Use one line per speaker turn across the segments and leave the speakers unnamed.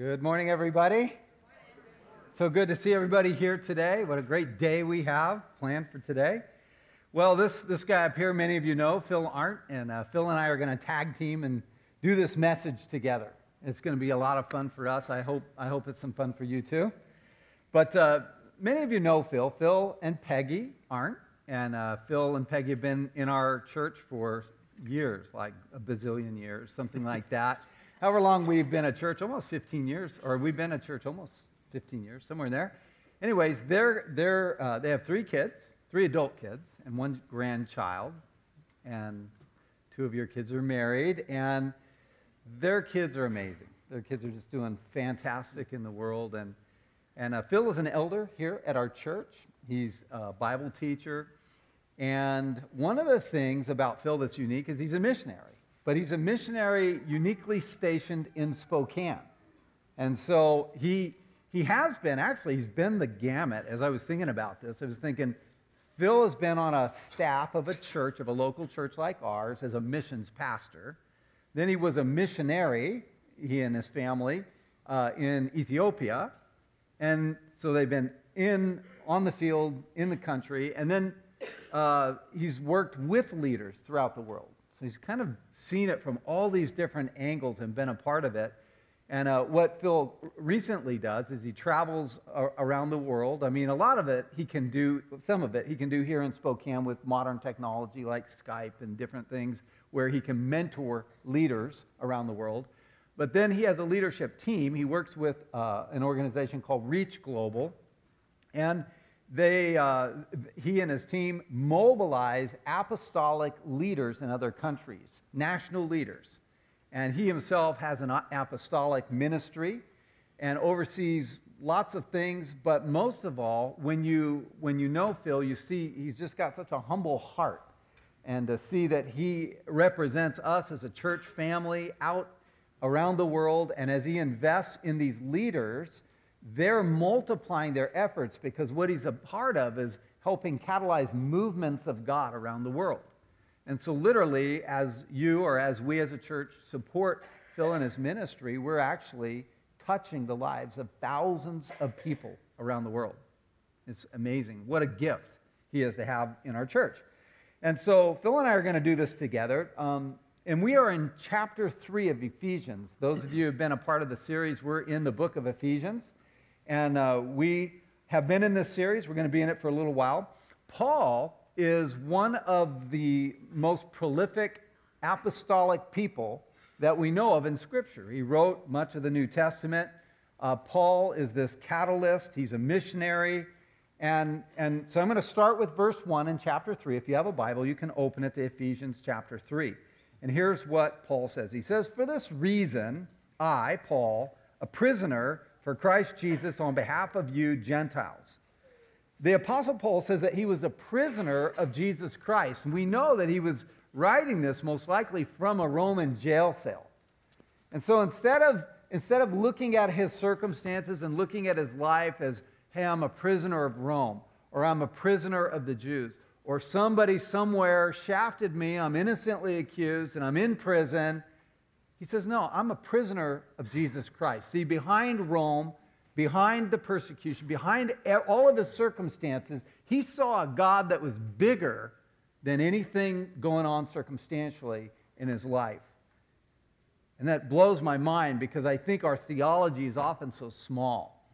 Good morning, everybody. So good to see everybody here today. What a great day we have planned for today. Well, this, this guy up here, many of you know, Phil Arndt, and uh, Phil and I are going to tag team and do this message together. It's going to be a lot of fun for us. I hope, I hope it's some fun for you too. But uh, many of you know Phil. Phil and Peggy Arndt, and uh, Phil and Peggy have been in our church for years, like a bazillion years, something like that. However long we've been at church, almost 15 years, or we've been at church almost 15 years, somewhere in there. Anyways, they're, they're, uh, they have three kids, three adult kids, and one grandchild. And two of your kids are married, and their kids are amazing. Their kids are just doing fantastic in the world. And, and uh, Phil is an elder here at our church. He's a Bible teacher. And one of the things about Phil that's unique is he's a missionary but he's a missionary uniquely stationed in Spokane. And so he, he has been, actually, he's been the gamut. As I was thinking about this, I was thinking, Phil has been on a staff of a church, of a local church like ours, as a missions pastor. Then he was a missionary, he and his family, uh, in Ethiopia. And so they've been in, on the field, in the country. And then uh, he's worked with leaders throughout the world. So he's kind of seen it from all these different angles and been a part of it. And uh, what Phil recently does is he travels around the world. I mean, a lot of it he can do, some of it he can do here in Spokane with modern technology like Skype and different things where he can mentor leaders around the world. But then he has a leadership team. He works with uh, an organization called Reach Global. And they, uh, he and his team mobilize apostolic leaders in other countries, national leaders. And he himself has an apostolic ministry and oversees lots of things. But most of all, when you, when you know Phil, you see he's just got such a humble heart. And to see that he represents us as a church family out around the world, and as he invests in these leaders, they're multiplying their efforts because what he's a part of is helping catalyze movements of God around the world. And so, literally, as you or as we as a church support Phil and his ministry, we're actually touching the lives of thousands of people around the world. It's amazing. What a gift he is to have in our church. And so, Phil and I are going to do this together. Um, and we are in chapter three of Ephesians. Those of you who have been a part of the series, we're in the book of Ephesians. And uh, we have been in this series. We're going to be in it for a little while. Paul is one of the most prolific apostolic people that we know of in Scripture. He wrote much of the New Testament. Uh, Paul is this catalyst, he's a missionary. And, and so I'm going to start with verse 1 in chapter 3. If you have a Bible, you can open it to Ephesians chapter 3. And here's what Paul says He says, For this reason, I, Paul, a prisoner, for Christ Jesus on behalf of you Gentiles. The Apostle Paul says that he was a prisoner of Jesus Christ. And we know that he was writing this most likely from a Roman jail cell. And so instead of, instead of looking at his circumstances and looking at his life as, hey, I'm a prisoner of Rome, or I'm a prisoner of the Jews, or somebody somewhere shafted me, I'm innocently accused, and I'm in prison, he says, No, I'm a prisoner of Jesus Christ. See, behind Rome, behind the persecution, behind all of his circumstances, he saw a God that was bigger than anything going on circumstantially in his life. And that blows my mind because I think our theology is often so small.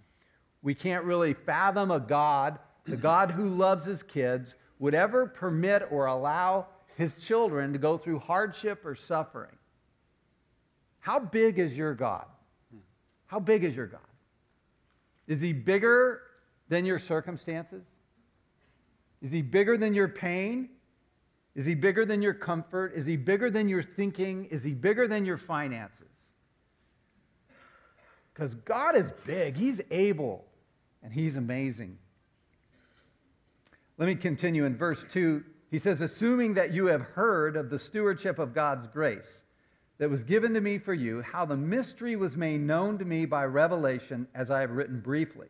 We can't really fathom a God, the God who loves his kids, would ever permit or allow his children to go through hardship or suffering. How big is your God? How big is your God? Is he bigger than your circumstances? Is he bigger than your pain? Is he bigger than your comfort? Is he bigger than your thinking? Is he bigger than your finances? Because God is big, he's able, and he's amazing. Let me continue in verse 2. He says, Assuming that you have heard of the stewardship of God's grace that was given to me for you, how the mystery was made known to me by revelation, as I have written briefly.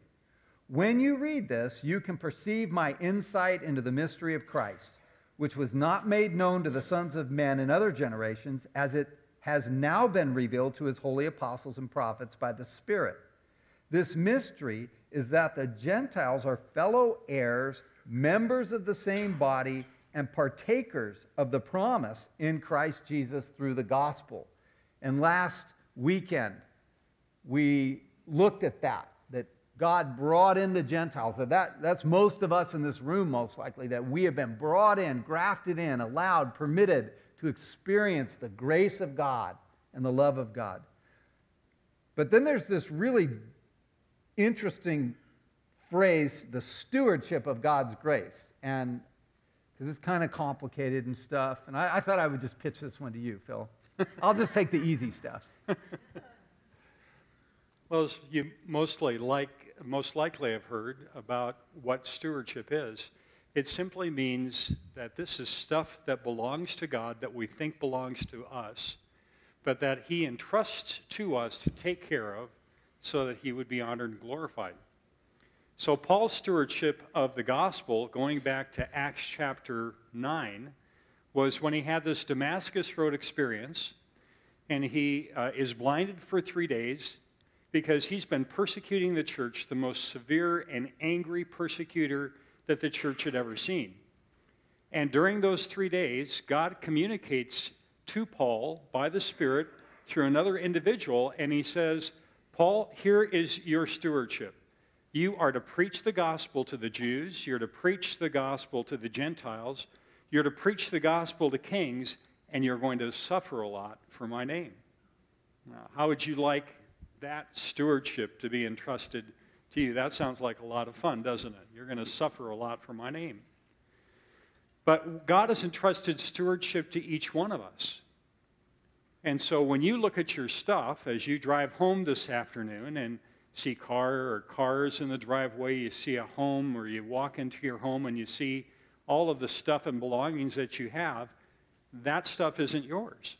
When you read this, you can perceive my insight into the mystery of Christ, which was not made known to the sons of men in other generations, as it has now been revealed to his holy apostles and prophets by the Spirit. This mystery is that the Gentiles are fellow heirs, members of the same body, and partakers of the promise in Christ Jesus through the gospel. And last weekend, we looked at that, that God brought in the Gentiles. That, that that's most of us in this room, most likely, that we have been brought in, grafted in, allowed, permitted to experience the grace of God and the love of God. But then there's this really interesting phrase, the stewardship of God's grace. And because it's kind of complicated and stuff. And I, I, thought I would just pitch this one to you, Phil. I'll just take the easy stuff.
well, you mostly like, most likely have heard about what stewardship is. It simply means that this is stuff that belongs to God that we think belongs to us, but that He entrusts to us to take care of so that He would be honored and glorified. So, Paul's stewardship of the gospel, going back to Acts chapter 9, was when he had this Damascus Road experience, and he uh, is blinded for three days because he's been persecuting the church, the most severe and angry persecutor that the church had ever seen. And during those three days, God communicates to Paul by the Spirit through another individual, and he says, Paul, here is your stewardship. You are to preach the gospel to the Jews, you're to preach the gospel to the Gentiles, you're to preach the gospel to kings, and you're going to suffer a lot for my name. Now, how would you like that stewardship to be entrusted to you. That sounds like a lot of fun, doesn't it? You're going to suffer a lot for my name. But God has entrusted stewardship to each one of us. And so when you look at your stuff as you drive home this afternoon and see car or cars in the driveway, you see a home or you walk into your home and you see all of the stuff and belongings that you have, that stuff isn't yours.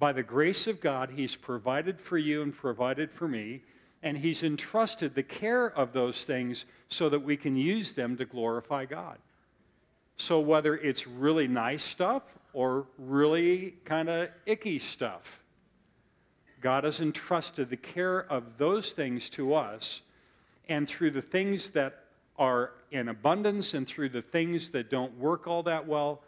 By the grace of God, He's provided for you and provided for me and He's entrusted the care of those things so that we can use them to glorify God. So, whether it's really nice stuff or really kind of icky stuff, God has entrusted the care of those things to us, and through the things that are in abundance and through the things that don't work all that well,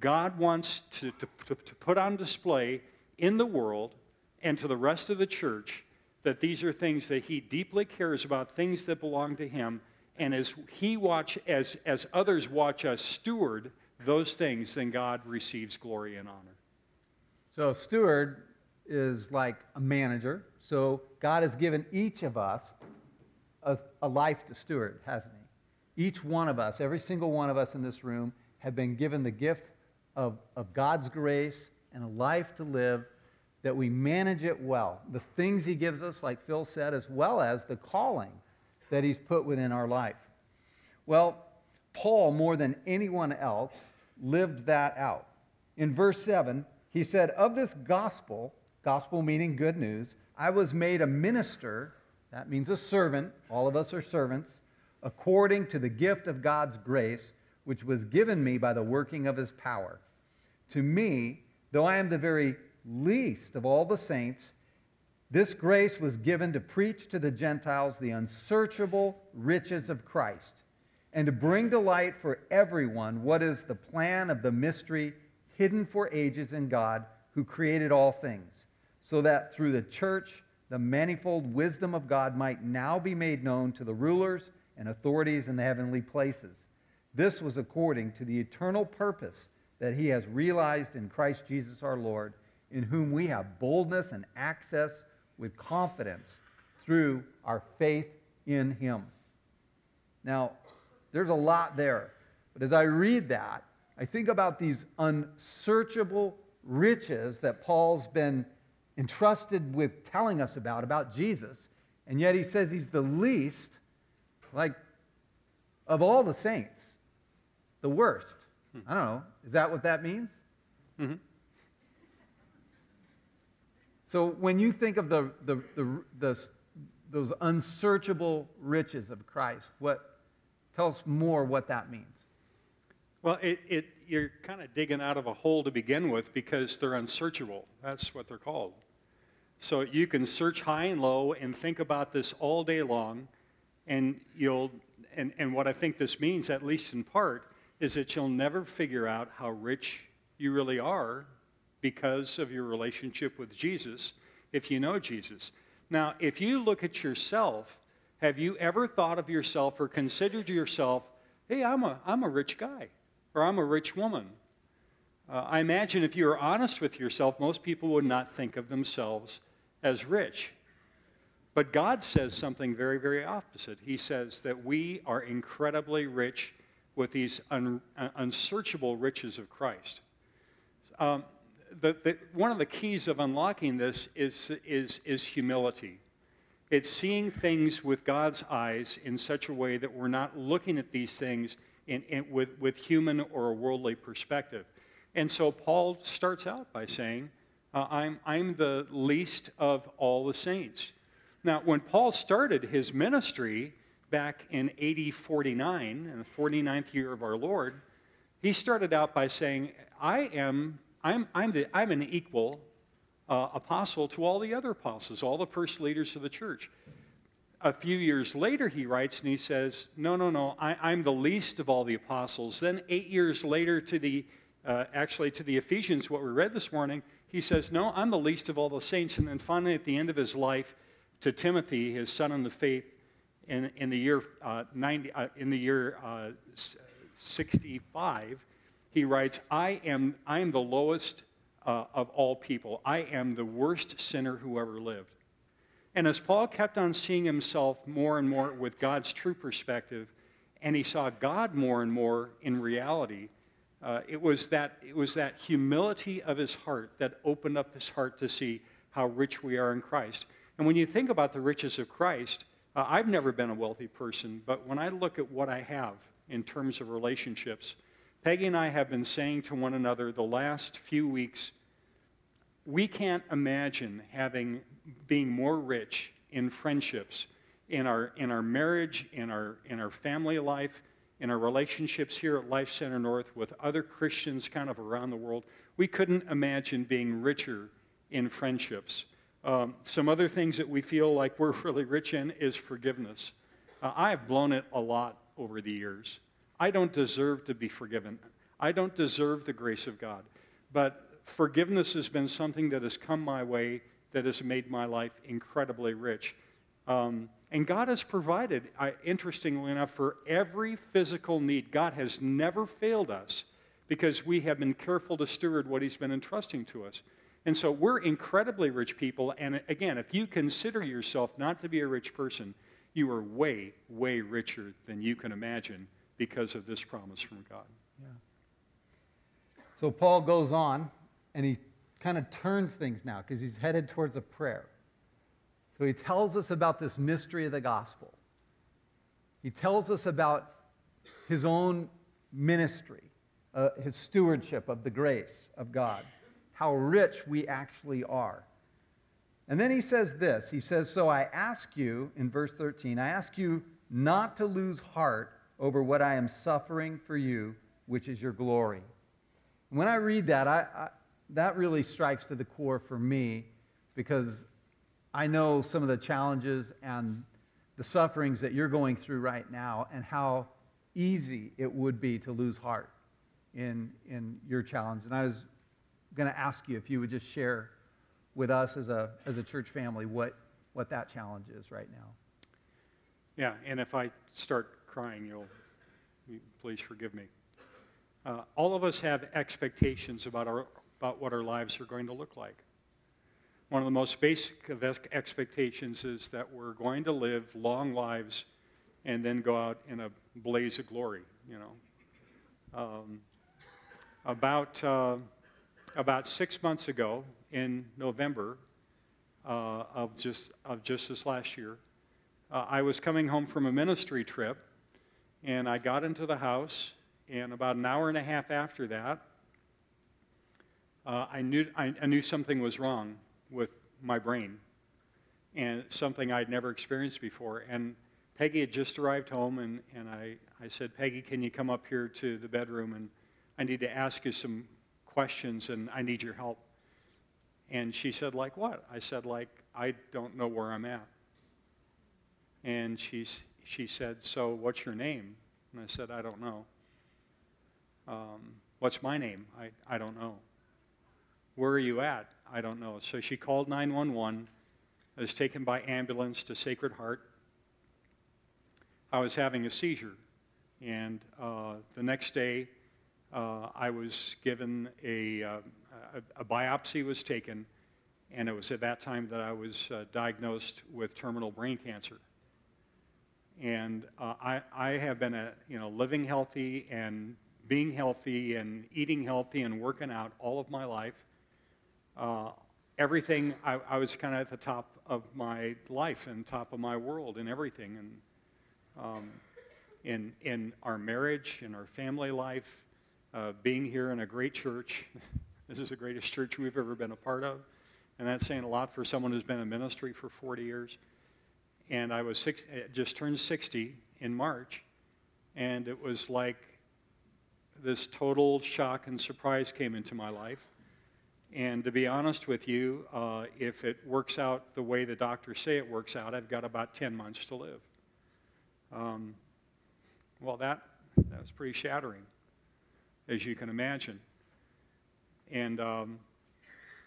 God wants to, to, to put on display in the world and to the rest of the church that these are things that he deeply cares about, things that belong to him. And as he watch, as, as others watch us steward those things, then God receives glory and honor.
So steward is like a manager. So God has given each of us a, a life to steward, hasn't he? Each one of us, every single one of us in this room, have been given the gift of, of God's grace and a life to live that we manage it well. The things He gives us, like Phil said, as well as the calling that He's put within our life. Well, Paul, more than anyone else, lived that out. In verse 7, he said, Of this gospel, gospel meaning good news, I was made a minister, that means a servant, all of us are servants, according to the gift of God's grace, which was given me by the working of his power. To me, though I am the very least of all the saints, this grace was given to preach to the Gentiles the unsearchable riches of Christ and to bring to light for everyone what is the plan of the mystery hidden for ages in God who created all things, so that through the church the manifold wisdom of God might now be made known to the rulers and authorities in the heavenly places. This was according to the eternal purpose that he has realized in Christ Jesus our Lord in whom we have boldness and access with confidence through our faith in him. Now, there's a lot there, but as I read that, I think about these unsearchable riches that Paul's been entrusted with telling us about, about Jesus, and yet he says he's the least, like, of all the saints, the worst. Hmm. I don't know. Is that what that means? Mm-hmm. So when you think of the, the, the, the, those unsearchable riches of Christ, what, tell us more what that means.
Well, it, it, you're kind of digging out of a hole to begin with because they're unsearchable. That's what they're called. So you can search high and low and think about this all day long, and you'll and, and what I think this means, at least in part, is that you'll never figure out how rich you really are because of your relationship with Jesus if you know Jesus. Now, if you look at yourself, have you ever thought of yourself or considered yourself, hey, I'm a, I'm a rich guy or I'm a rich woman? Uh, I imagine if you were honest with yourself, most people would not think of themselves as rich. But God says something very, very opposite. He says that we are incredibly rich with these un, uh, unsearchable riches of Christ. Um, the, the, one of the keys of unlocking this is, is, is humility. It's seeing things with God's eyes in such a way that we're not looking at these things in, in, with, with human or a worldly perspective. And so Paul starts out by saying, uh, I'm, I'm the least of all the saints. Now, when Paul started his ministry back in AD 49, in the 49th year of our Lord, he started out by saying, I am, I'm, I'm, the, I'm an equal uh, apostle to all the other apostles, all the first leaders of the church. A few years later, he writes and he says, No, no, no, I, am the least of all the apostles. Then, eight years later, to the uh, actually to the Ephesians, what we read this morning, he says, No, I'm the least of all the saints. And then finally, at the end of his life, to Timothy, his son in the faith, in, in the year uh, 90, uh, in the year uh, 65, he writes, "I am I am the lowest uh, of all people. I am the worst sinner who ever lived." And as Paul kept on seeing himself more and more with God's true perspective, and he saw God more and more in reality, uh, it, was that, it was that humility of his heart that opened up his heart to see how rich we are in Christ. And when you think about the riches of Christ, uh, I've never been a wealthy person, but when I look at what I have in terms of relationships, Peggy and I have been saying to one another the last few weeks, we can't imagine having being more rich in friendships, in our, in our marriage, in our, in our family life, in our relationships here at Life Center North with other Christians kind of around the world. We couldn't imagine being richer in friendships. Um, some other things that we feel like we're really rich in is forgiveness. Uh, I have blown it a lot over the years. I don't deserve to be forgiven. I don't deserve the grace of God. But forgiveness has been something that has come my way that has made my life incredibly rich. Um, and God has provided, uh, interestingly enough, for every physical need. God has never failed us because we have been careful to steward what He's been entrusting to us. And so we're incredibly rich people. And again, if you consider yourself not to be a rich person, you are way, way richer than you can imagine because of this promise from God.
Yeah. So Paul goes on and he kind of turns things now because he's headed towards a prayer. So he tells us about this mystery of the gospel. He tells us about his own ministry, uh, his stewardship of the grace of God how rich we actually are. And then he says this He says, So I ask you, in verse 13, I ask you not to lose heart over what I am suffering for you, which is your glory. When I read that, I, I, that really strikes to the core for me because I know some of the challenges and the sufferings that you're going through right now and how easy it would be to lose heart in, in your challenge. And I was going to ask you if you would just share with us as a, as a church family what, what that challenge is right now.
Yeah, and if I start crying, you'll please forgive me. Uh, all of us have expectations about, our, about what our lives are going to look like. One of the most basic of expectations is that we're going to live long lives and then go out in a blaze of glory, you know. Um, about uh, about six months ago, in November uh, of, just, of just this last year, uh, I was coming home from a ministry trip, and I got into the house, and about an hour and a half after that, uh, I, knew, I, I knew something was wrong with my brain, and something I'd never experienced before. And Peggy had just arrived home, and, and I, I said, Peggy, can you come up here to the bedroom? And I need to ask you some questions, and I need your help. And she said, like what? I said, like, I don't know where I'm at. And she, she said, so what's your name? And I said, I don't know. Um, what's my name? I, I don't know. Where are you at? I don't know. So she called 911. I was taken by ambulance to Sacred Heart. I was having a seizure. And uh, the next day, uh, I was given a, uh, a, a, biopsy was taken, and it was at that time that I was uh, diagnosed with terminal brain cancer. And uh, I, I have been a, you know, living healthy and being healthy and eating healthy and working out all of my life. Uh, everything, I, I was kind of at the top of my life and top of my world and everything. And um, in, in our marriage, in our family life, uh, being here in a great church. this is the greatest church we've ever been a part of. And that's saying a lot for someone who's been in ministry for 40 years. And I was six, just turned 60 in March. And it was like this total shock and surprise came into my life. And to be honest with you, uh, if it works out the way the doctors say it works out, I've got about 10 months to live. Um, well, that, that was pretty shattering, as you can imagine. And um,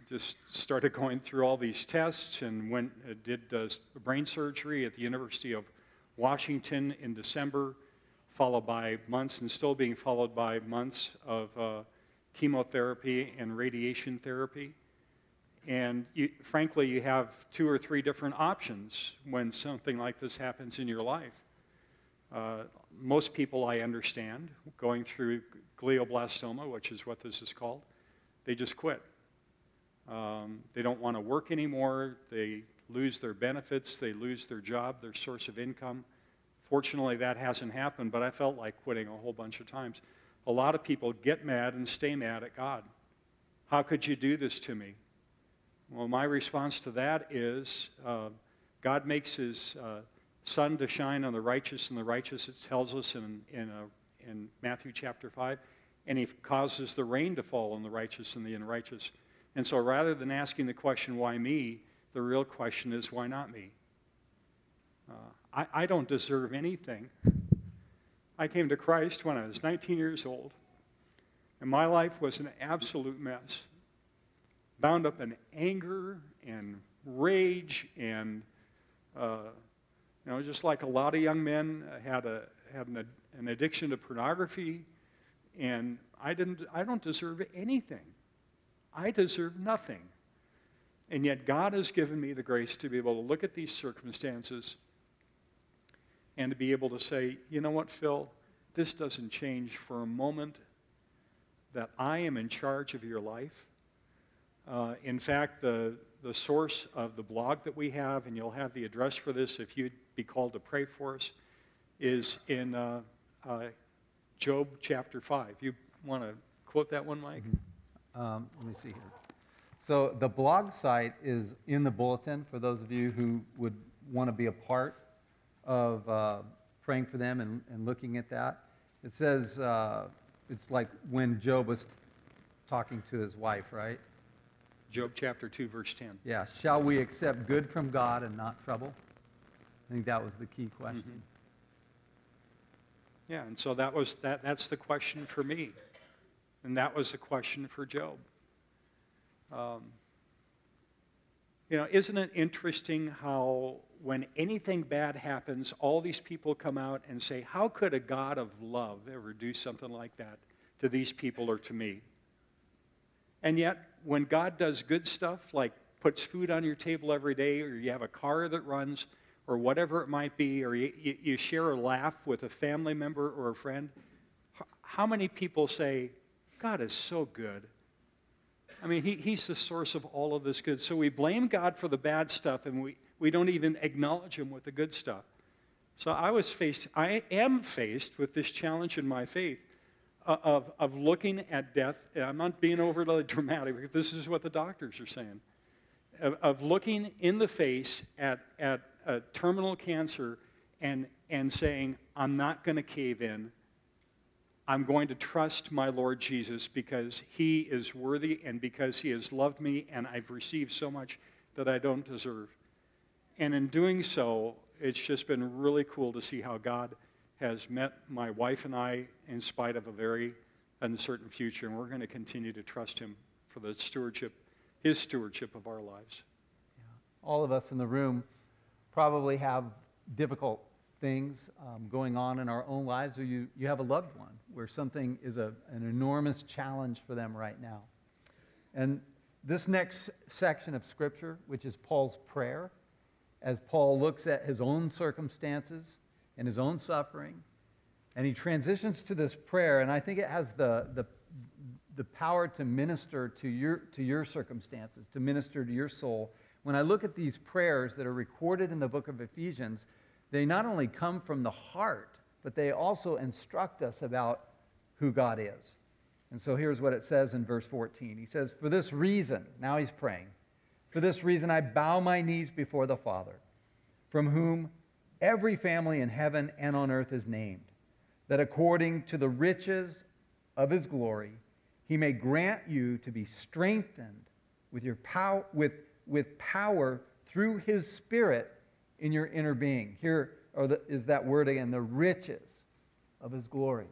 just started going through all these tests and went, uh, did uh, brain surgery at the University of Washington in December, followed by months and still being followed by months of uh, chemotherapy and radiation therapy. And you, frankly, you have two or three different options when something like this happens in your life. Uh, most people I understand going through glioblastoma, which is what this is called, they just quit. Um, they don't want to work anymore. They lose their benefits. They lose their job, their source of income. Fortunately, that hasn't happened, but I felt like quitting a whole bunch of times. A lot of people get mad and stay mad at God. How could you do this to me? Well, my response to that is uh, God makes his uh, sun to shine on the righteous and the righteous, it tells us in, in, a, in Matthew chapter 5, and he causes the rain to fall on the righteous and the unrighteous. And so rather than asking the question, why me, the real question is, why not me? Uh, I, I don't deserve anything. I came to Christ when I was 19 years old, and my life was an absolute mess. Bound up in anger and rage and uh, you know, just like a lot of young men had, a, had an, an addiction to pornography, and I, didn't, I don't deserve anything. I deserve nothing. And yet, God has given me the grace to be able to look at these circumstances and to be able to say, you know what, Phil, this doesn't change for a moment that I am in charge of your life. Uh, in fact, the, the source of the blog that we have, and you'll have the address for this if you'd be called to pray for us, is in uh, uh, Job chapter 5. You want to quote that one, Mike?
Mm-hmm. Um, let me see here. So the blog site is in the bulletin for those of you who would want to be a part of uh, praying for them and, and, looking at that. It says uh, it's like when Job was talking to his wife, right?
Job chapter 2, verse 10.
Yeah. Shall we accept good from God and not trouble? I think that was the key question. Mm-hmm.
Yeah, and so that was that that's the question for me. And that was the question for Job. Um, you know, isn't it interesting how when anything bad happens, all these people come out and say, How could a God of love ever do something like that to these people or to me? And yet, when God does good stuff, like puts food on your table every day, or you have a car that runs, or whatever it might be, or you, you share a laugh with a family member or a friend, how many people say, God is so good? I mean, he, He's the source of all of this good. So we blame God for the bad stuff and we, we don't even acknowledge Him with the good stuff. So I was faced, I am faced with this challenge in my faith uh, of, of looking at death. I'm not being overly dramatic because this is what the doctors are saying. Of, of looking in the face at, at uh, terminal cancer and, and saying, I'm not going to cave in. I'm going to trust my Lord Jesus because he is worthy and because he has loved me and I've received so much that I don't deserve. And in doing so, it's just been really cool to see how God has met my wife and I in spite of a very uncertain future. And we're going to continue to trust him for the stewardship, his stewardship of our lives.
All of us in the room probably have difficult things um, going on in our own lives, or you, you have a loved one where something is a, an enormous challenge for them right now. And this next section of Scripture, which is Paul's prayer, as Paul looks at his own circumstances and his own suffering, and he transitions to this prayer, and I think it has the, the, the power to minister to your, to your circumstances, to minister to your soul. When I look at these prayers that are recorded in the book of Ephesians, they not only come from the heart, but they also instruct us about who God is. And so here's what it says in verse 14. He says, For this reason, now he's praying, for this reason I bow my knees before the Father, from whom every family in heaven and on earth is named, that according to the riches of his glory, he may grant you to be strengthened with, your pow- with, with power through his Spirit in your inner being. Here the, is that word again, the riches of his glory.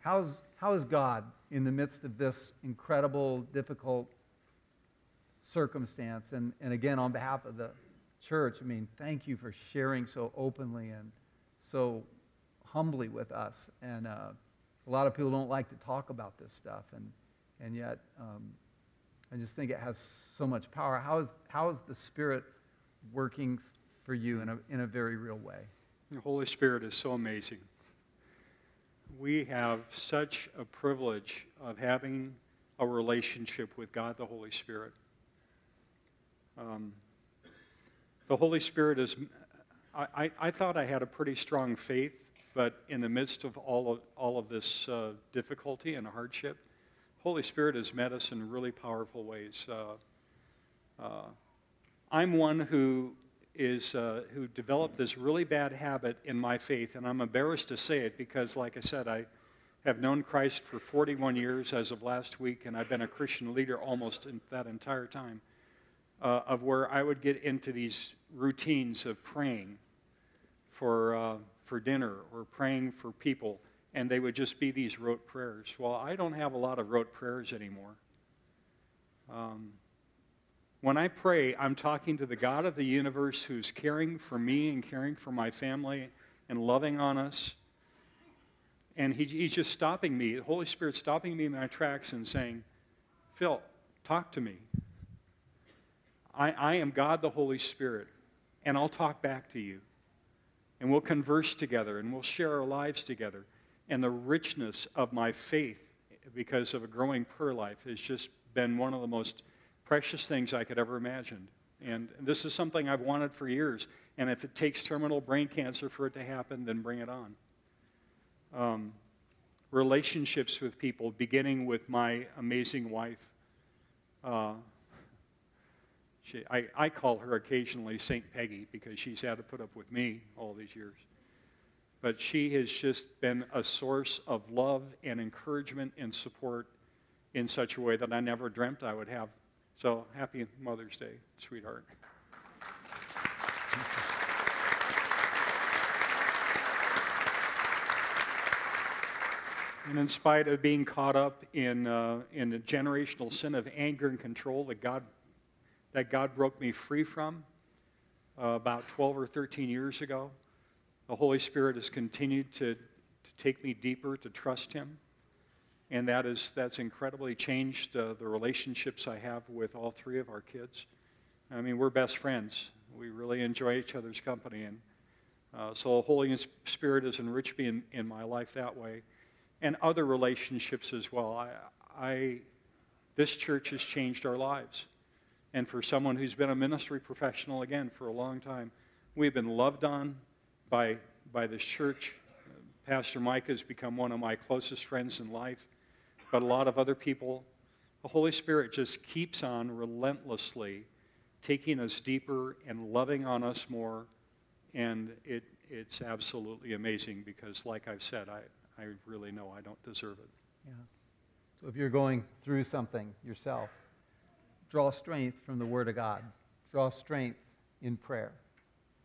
How's, how is God in the midst of this incredible, difficult circumstance? And, and again, on behalf of the church, I mean, thank you for sharing so openly and so humbly with us. And uh, a lot of people don't like to talk about this stuff, and, and yet um, I just think it has so much power. How is, how is the Spirit working for you in a, in a very real way.
The Holy Spirit is so amazing. We have such a privilege of having a relationship with God, the Holy Spirit. Um, the Holy Spirit is, I, I, I, thought I had a pretty strong faith, but in the midst of all of, all of this uh, difficulty and hardship, Holy Spirit has met us in really powerful ways. Uh, uh, I'm one who is uh, who developed this really bad habit in my faith, and I'm embarrassed to say it because, like I said, I have known Christ for 41 years as of last week, and I've been a Christian leader almost that entire time. Uh, of where I would get into these routines of praying for uh, for dinner or praying for people, and they would just be these rote prayers. Well, I don't have a lot of rote prayers anymore. Um, when I pray, I'm talking to the God of the universe who's caring for me and caring for my family and loving on us. And he, he's just stopping me, the Holy Spirit stopping me in my tracks and saying, Phil, talk to me. I, I am God the Holy Spirit, and I'll talk back to you. And we'll converse together and we'll share our lives together. And the richness of my faith, because of a growing prayer life, has just been one of the most precious things I could ever imagine. And this is something I've wanted for years. And if it takes terminal brain cancer for it to happen, then bring it on. Um, relationships with people, beginning with my amazing wife. Uh, she, I, I call her occasionally St. Peggy because she's had to put up with me all these years. But she has just been a source of love and encouragement and support in such a way that I never dreamt I would have so happy Mother's Day, sweetheart. And in spite of being caught up in, uh, in the generational sin of anger and control that God, that God broke me free from uh, about 12 or 13 years ago, the Holy Spirit has continued to, to take me deeper, to trust Him and that is that's incredibly changed uh, the relationships I have with all three of our kids. I mean, we're best friends. We really enjoy each other's company, and uh, so Holy Spirit has enriched me in, in my life that way, and other relationships as well. I, I, this church has changed our lives, and for someone who's been a ministry professional again for a long time, we've been loved on by by this church. Pastor Mike has become one of my closest friends in life but a lot of other people. The Holy Spirit just keeps on relentlessly taking us deeper and loving on us more. And it, it's absolutely amazing because, like I've said, I, I really know I don't deserve it.
Yeah. So if you're going through something yourself, draw strength from the Word of God. Draw strength in prayer.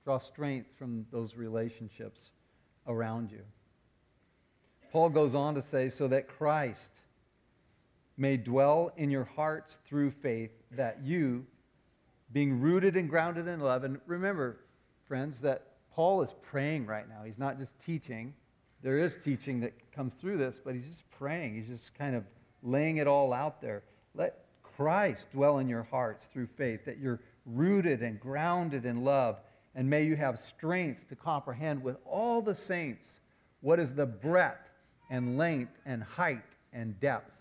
Draw strength from those relationships around you. Paul goes on to say, so that Christ may dwell in your hearts through faith, that you, being rooted and grounded in love, and remember, friends, that Paul is praying right now. He's not just teaching. There is teaching that comes through this, but he's just praying. He's just kind of laying it all out there. Let Christ dwell in your hearts through faith, that you're rooted and grounded in love, and may you have strength to comprehend with all the saints what is the breadth and length and height and depth,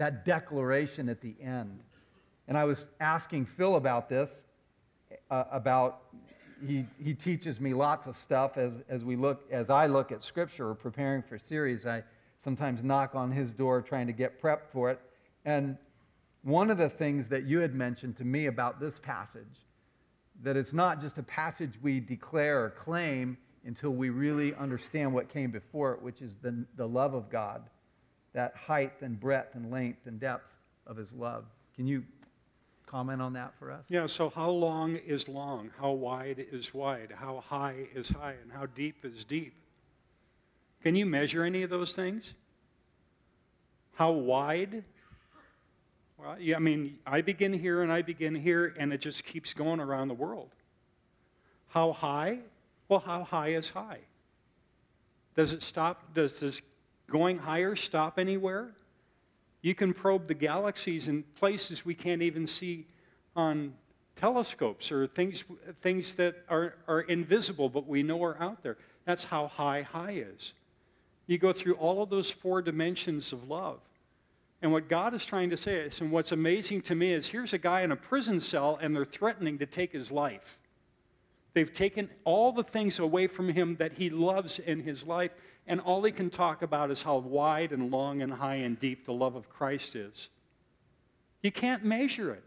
that declaration at the end. And I was asking Phil about this, uh, about he, he teaches me lots of stuff as, as we look as I look at scripture or preparing for series. I sometimes knock on his door trying to get prepped for it. And one of the things that you had mentioned to me about this passage, that it's not just a passage we declare or claim until we really understand what came before it, which is the, the love of God, that height and breadth and length and depth of his love. Can you comment on that for us?
Yeah, so how long is long? How wide is wide? How high is high? And how deep is deep? Can you measure any of those things? How wide well, yeah, I mean, I begin here and I begin here, and it just keeps going around the world. How high? Well, how high is high? Does it stop? Does this going higher stop anywhere? You can probe the galaxies in places we can't even see on telescopes or things, things that are, are invisible but we know are out there. That's how high high is. You go through all of those four dimensions of love. And what God is trying to say is, and what's amazing to me is here's a guy in a prison cell and they're threatening to take his life. They've taken all the things away from him that he loves in his life, and all he can talk about is how wide and long and high and deep the love of Christ is. You can't measure it.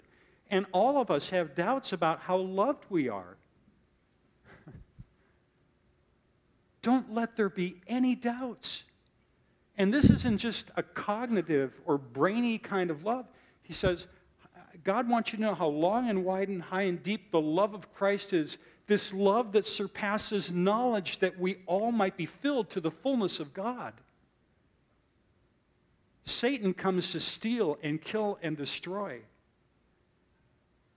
And all of us have doubts about how loved we are. Don't let there be any doubts. And this isn't just a cognitive or brainy kind of love. He says, God wants you to know how long and wide and high and deep the love of Christ is. This love that surpasses knowledge that we all might be filled to the fullness of God. Satan comes to steal and kill and destroy.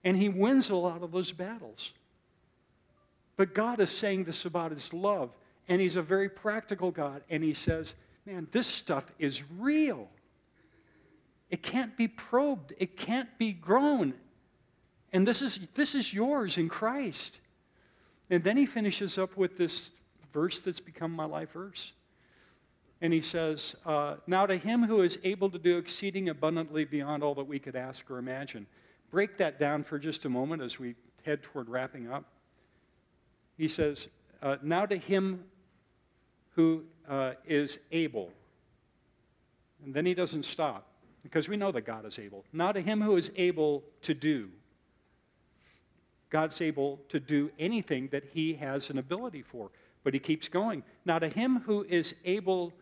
And he wins a lot of those battles. But God is saying this about his love. And he's a very practical God. And he says, man, this stuff is real. It can't be probed, it can't be grown. And this is, this is yours in Christ. And then he finishes up with this verse that's become my life verse. And he says, uh, Now to him who is able to do exceeding abundantly beyond all that we could ask or imagine. Break that down for just a moment as we head toward wrapping up. He says, uh, Now to him who uh, is able. And then he doesn't stop because we know that God is able. Now to him who is able to do. God's able to do anything that he has an ability for. But he keeps going. Now to him who is able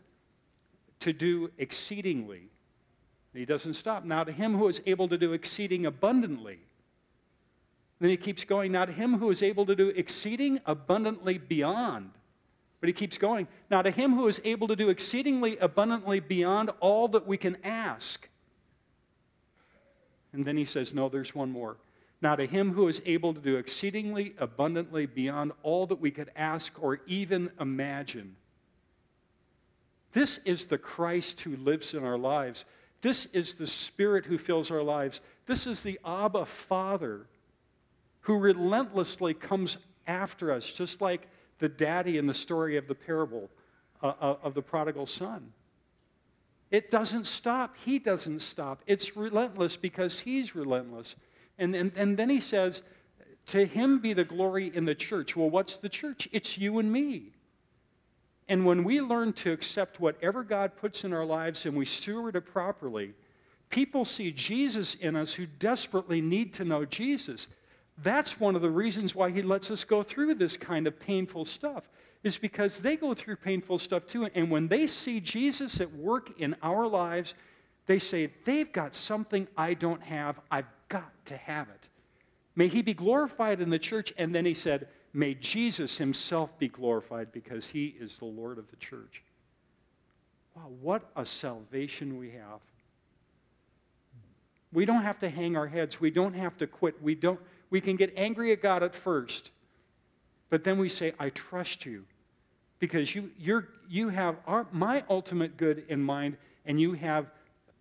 to do exceedingly. He doesn't stop. Now to him who is able to do exceeding abundantly. Then he keeps going. Now to him who is able to do exceeding abundantly beyond but he keeps going. Now, to him who is able to do exceedingly abundantly beyond all that we can ask. And then he says, No, there's one more. Now, to him who is able to do exceedingly abundantly beyond all that we could ask or even imagine. This is the Christ who lives in our lives. This is the Spirit who fills our lives. This is the Abba Father who relentlessly comes after us, just like the daddy in the story of the parable uh, uh, of the prodigal son. It doesn't stop. He doesn't stop. It's relentless because he's relentless. And, and, and then he says, To him be the glory in the church. Well, what's the church? It's you and me. And when we learn to accept whatever God puts in our lives and we steward it properly, people see Jesus in us who desperately need to know Jesus. That's one of the reasons why he lets us go through this kind of painful stuff, is because they go through painful stuff too. And when they see Jesus at work in our lives, they say, They've got something I don't have. I've got to have it. May he be glorified in the church. And then he said, May Jesus himself be glorified because he is the Lord of the church. Wow, what a salvation we have. We don't have to hang our heads. We don't have to quit. We, don't, we can get angry at God at first, but then we say, I trust you because you, you're, you have our, my ultimate good in mind, and you have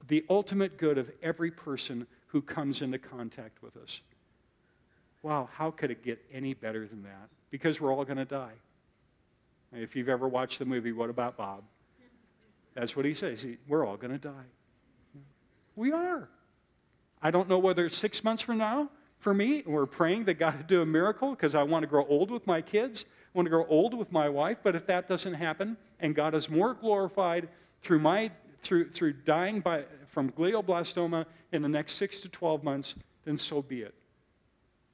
the ultimate good of every person who comes into contact with us. Wow, how could it get any better than that? Because we're all going to die. If you've ever watched the movie, What About Bob? That's what he says. We're all going to die. We are. I don't know whether it's six months from now for me. and We're praying that God would do a miracle because I want to grow old with my kids. I want to grow old with my wife. But if that doesn't happen and God is more glorified through my through, through dying by, from glioblastoma in the next six to 12 months, then so be it.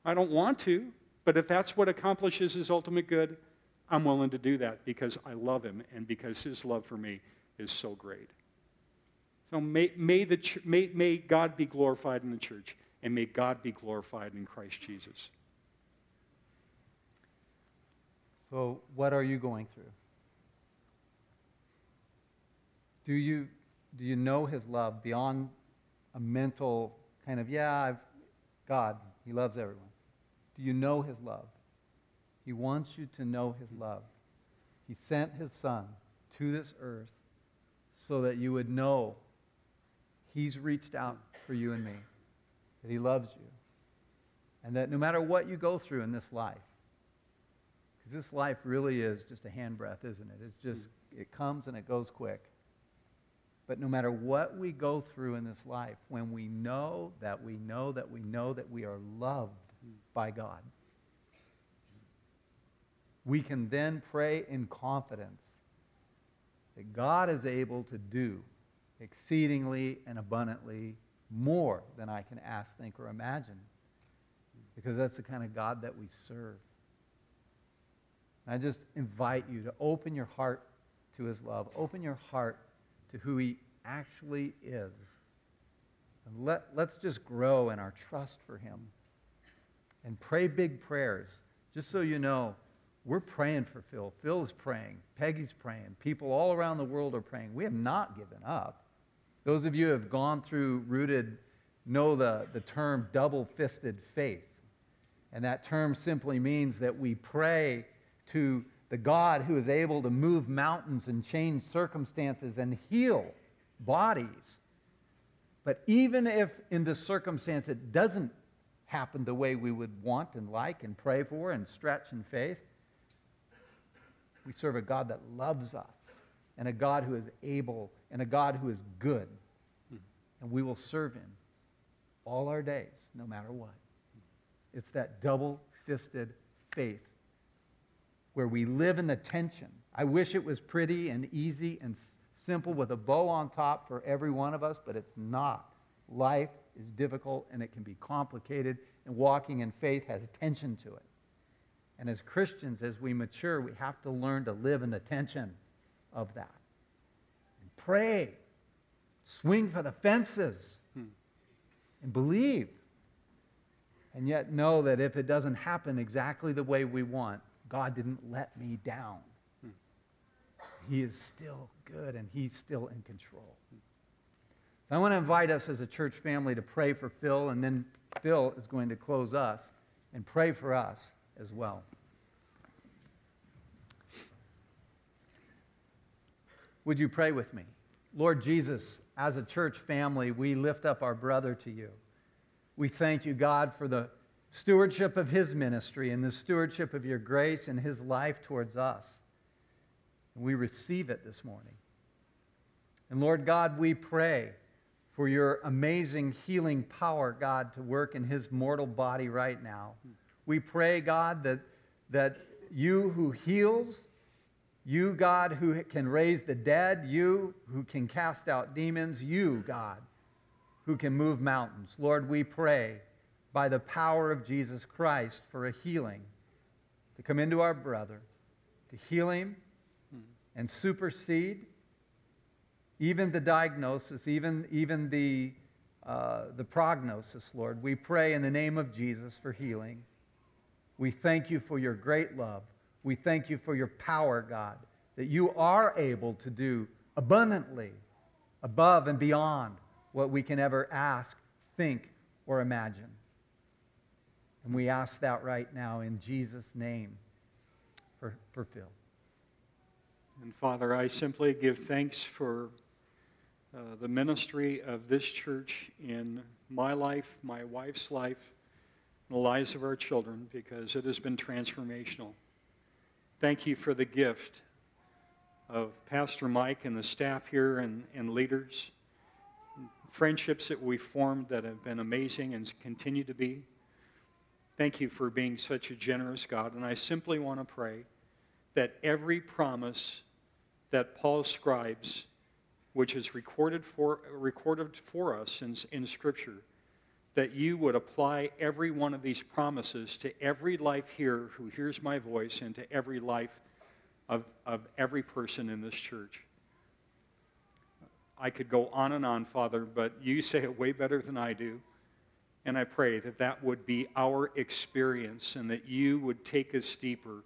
I don't want to, but if that's what accomplishes his ultimate good, I'm willing to do that because I love him and because his love for me is so great. So may, may, the, may, may God be glorified in the church, and may God be glorified in Christ Jesus.
So, what are you going through? Do you, do you know his love beyond a mental kind of, yeah, I've, God, he loves everyone? Do you know his love? He wants you to know his love. He sent his son to this earth so that you would know he's reached out for you and me, that he loves you, and that no matter what you go through in this life, because this life really is just a handbreadth, isn't it? It's just, it comes and it goes quick. But no matter what we go through in this life, when we know that we know that we know that we are loved by God, we can then pray in confidence that God is able to do exceedingly and abundantly more than I can ask, think, or imagine. Because that's the kind of God that we serve. I just invite you to open your heart to his love, open your heart to who he actually is. And let, let's just grow in our trust for him. And pray big prayers. Just so you know, we're praying for Phil. Phil's praying. Peggy's praying. People all around the world are praying. We have not given up. Those of you who have gone through rooted know the, the term double fisted faith. And that term simply means that we pray to the God who is able to move mountains and change circumstances and heal bodies. But even if in this circumstance it doesn't happen the way we would want and like and pray for and stretch in faith, we serve a God that loves us and a God who is able and a God who is good. And we will serve him all our days, no matter what. It's that double fisted faith where we live in the tension. I wish it was pretty and easy and simple with a bow on top for every one of us, but it's not. Life is difficult and it can be complicated, and walking in faith has tension to it. And as Christians, as we mature, we have to learn to live in the tension of that. And pray, swing for the fences, hmm. and believe. And yet know that if it doesn't happen exactly the way we want, God didn't let me down. Hmm. He is still good and He's still in control. I want to invite us as a church family to pray for Phil, and then Phil is going to close us and pray for us as well. Would you pray with me? Lord Jesus, as a church family, we lift up our brother to you. We thank you, God, for the stewardship of his ministry and the stewardship of your grace and his life towards us. And we receive it this morning. And Lord God, we pray for your amazing healing power, God, to work in his mortal body right now. We pray, God, that, that you who heals, you, God, who can raise the dead, you who can cast out demons, you, God, who can move mountains. Lord, we pray by the power of Jesus Christ for a healing to come into our brother, to heal him and supersede even the diagnosis, even, even the, uh, the prognosis, Lord. We pray in the name of Jesus for healing. We thank you for your great love. We thank you for your power, God, that you are able to do abundantly, above and beyond what we can ever ask, think, or imagine. And we ask that right now in Jesus' name for, for Phil.
And Father, I simply give thanks for uh, the ministry of this church in my life, my wife's life, the lives of our children, because it has been transformational. Thank you for the gift of Pastor Mike and the staff here and, and leaders, friendships that we formed that have been amazing and continue to be. Thank you for being such a generous God. And I simply want to pray that every promise that Paul scribes, which is recorded for, recorded for us in, in Scripture, that you would apply every one of these promises to every life here who hears my voice and to every life of, of every person in this church. I could go on and on, Father, but you say it way better than I do. And I pray that that would be our experience and that you would take us deeper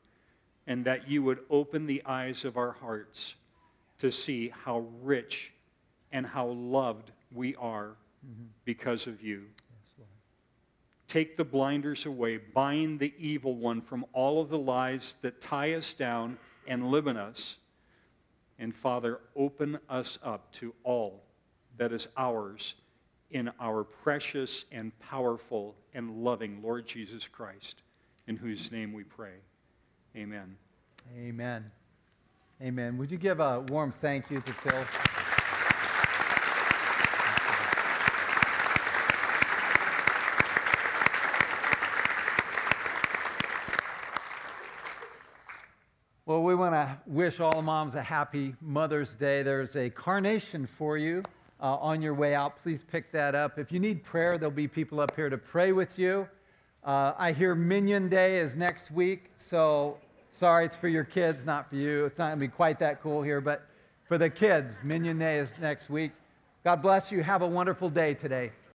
and that you would open the eyes of our hearts to see how rich and how loved we are mm-hmm. because of you. Yes, Take the blinders away, bind the evil one from all of the lies that tie us down and limit us. And Father, open us up to all that is ours in our precious and powerful and loving Lord Jesus Christ, in whose name we pray. Amen.
Amen. Amen. Would you give a warm thank you to Phil? Well, we want to wish all moms a happy Mother's Day. There's a carnation for you uh, on your way out. Please pick that up. If you need prayer, there'll be people up here to pray with you. Uh, I hear Minion Day is next week, so sorry, it's for your kids, not for you. It's not going to be quite that cool here, but for the kids, Minion Day is next week. God bless you. Have a wonderful day today.